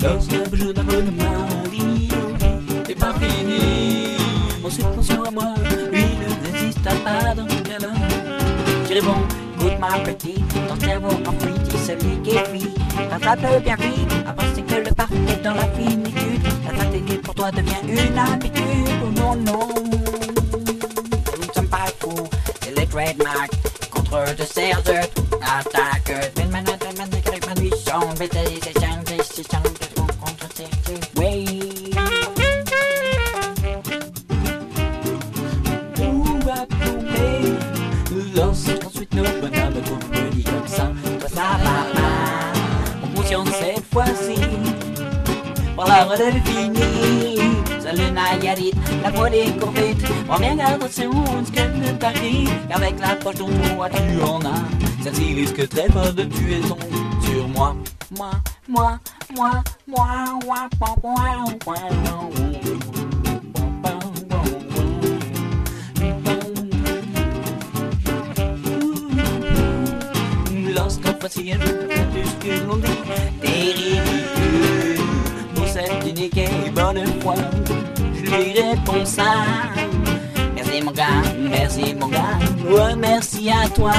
Le jour d'un bonne vie c'est pas fini. Mon subconscient à moi, lui ne résiste pas dans le câlin. Je réponds, écoute ma petite, ton cerveau enfoui, tu celui qui fuit. Rattrape bien vite, avant c'est que le parfait est dans la finitude. La stratégie pour toi devient une habitude. Oh non, non. Nous ne sommes pas fous, les trademarks. Contre de serge, attaque. Pour la l'approche dont toi tu en as Celle-ci risque très fort de tuer son sur moi Moi, moi, Merci mon gars, merci à toi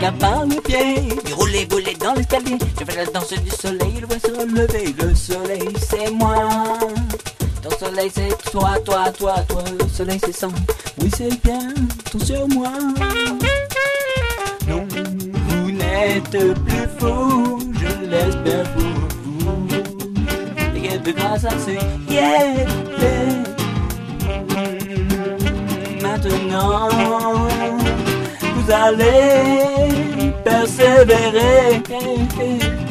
Car par le pied Rouler, bouler dans l'escalier Je fais la danse du soleil Le vois se lever. Le soleil c'est moi. Ton soleil c'est toi, toi, toi, toi, le soleil c'est ça. Oui c'est bien, ton sur moi. Non, vous n'êtes plus fou, je l'espère pour vous. Et de grâce à ce yeah, Maintenant, vous allez hey, hey.